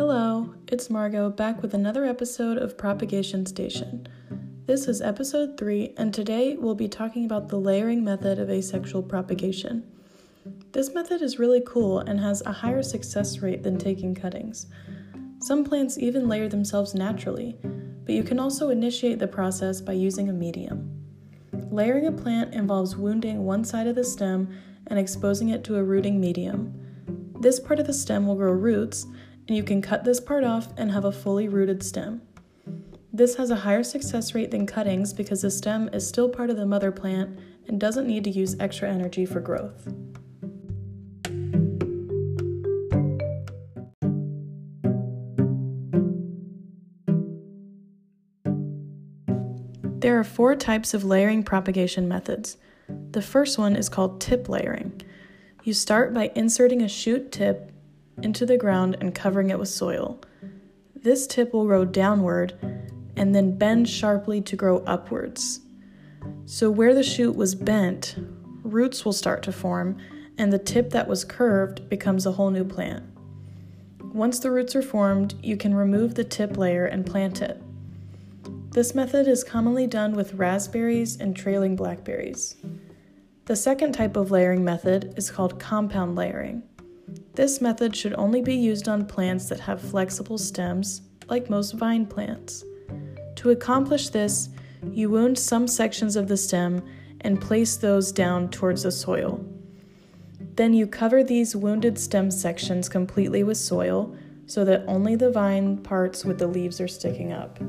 Hello, it's Margot back with another episode of Propagation Station. This is episode 3, and today we'll be talking about the layering method of asexual propagation. This method is really cool and has a higher success rate than taking cuttings. Some plants even layer themselves naturally, but you can also initiate the process by using a medium. Layering a plant involves wounding one side of the stem and exposing it to a rooting medium. This part of the stem will grow roots, and you can cut this part off and have a fully rooted stem. This has a higher success rate than cuttings because the stem is still part of the mother plant and doesn't need to use extra energy for growth. There are four types of layering propagation methods. The first one is called tip layering. You start by inserting a shoot tip into the ground and covering it with soil. This tip will grow downward and then bend sharply to grow upwards. So, where the shoot was bent, roots will start to form, and the tip that was curved becomes a whole new plant. Once the roots are formed, you can remove the tip layer and plant it. This method is commonly done with raspberries and trailing blackberries. The second type of layering method is called compound layering. This method should only be used on plants that have flexible stems, like most vine plants. To accomplish this, you wound some sections of the stem and place those down towards the soil. Then you cover these wounded stem sections completely with soil so that only the vine parts with the leaves are sticking up.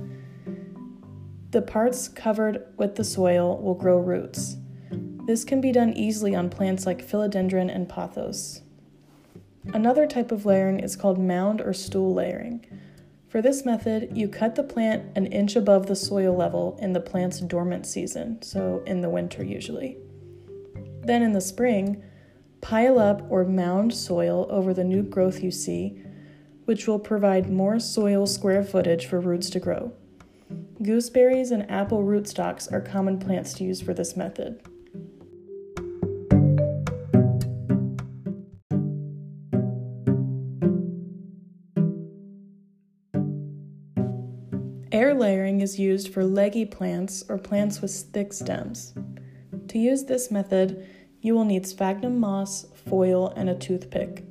The parts covered with the soil will grow roots. This can be done easily on plants like philodendron and pothos. Another type of layering is called mound or stool layering. For this method, you cut the plant an inch above the soil level in the plant's dormant season, so in the winter usually. Then in the spring, pile up or mound soil over the new growth you see, which will provide more soil square footage for roots to grow. Gooseberries and apple rootstocks are common plants to use for this method. Air layering is used for leggy plants or plants with thick stems. To use this method, you will need sphagnum moss, foil, and a toothpick.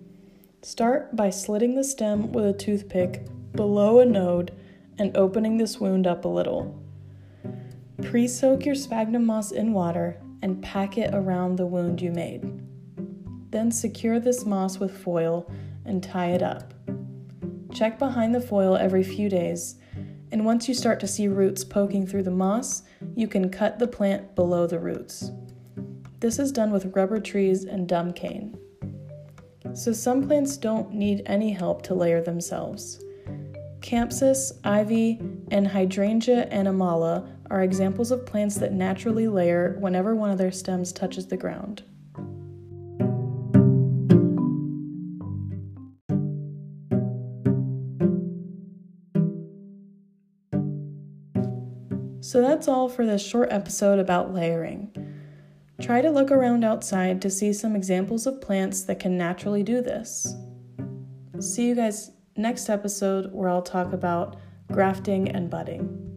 Start by slitting the stem with a toothpick below a node and opening this wound up a little. Pre soak your sphagnum moss in water and pack it around the wound you made. Then secure this moss with foil and tie it up. Check behind the foil every few days and once you start to see roots poking through the moss, you can cut the plant below the roots. This is done with rubber trees and dumb cane. So some plants don't need any help to layer themselves. Campsis, ivy, and Hydrangea anomala are examples of plants that naturally layer whenever one of their stems touches the ground. So that's all for this short episode about layering. Try to look around outside to see some examples of plants that can naturally do this. See you guys next episode where I'll talk about grafting and budding.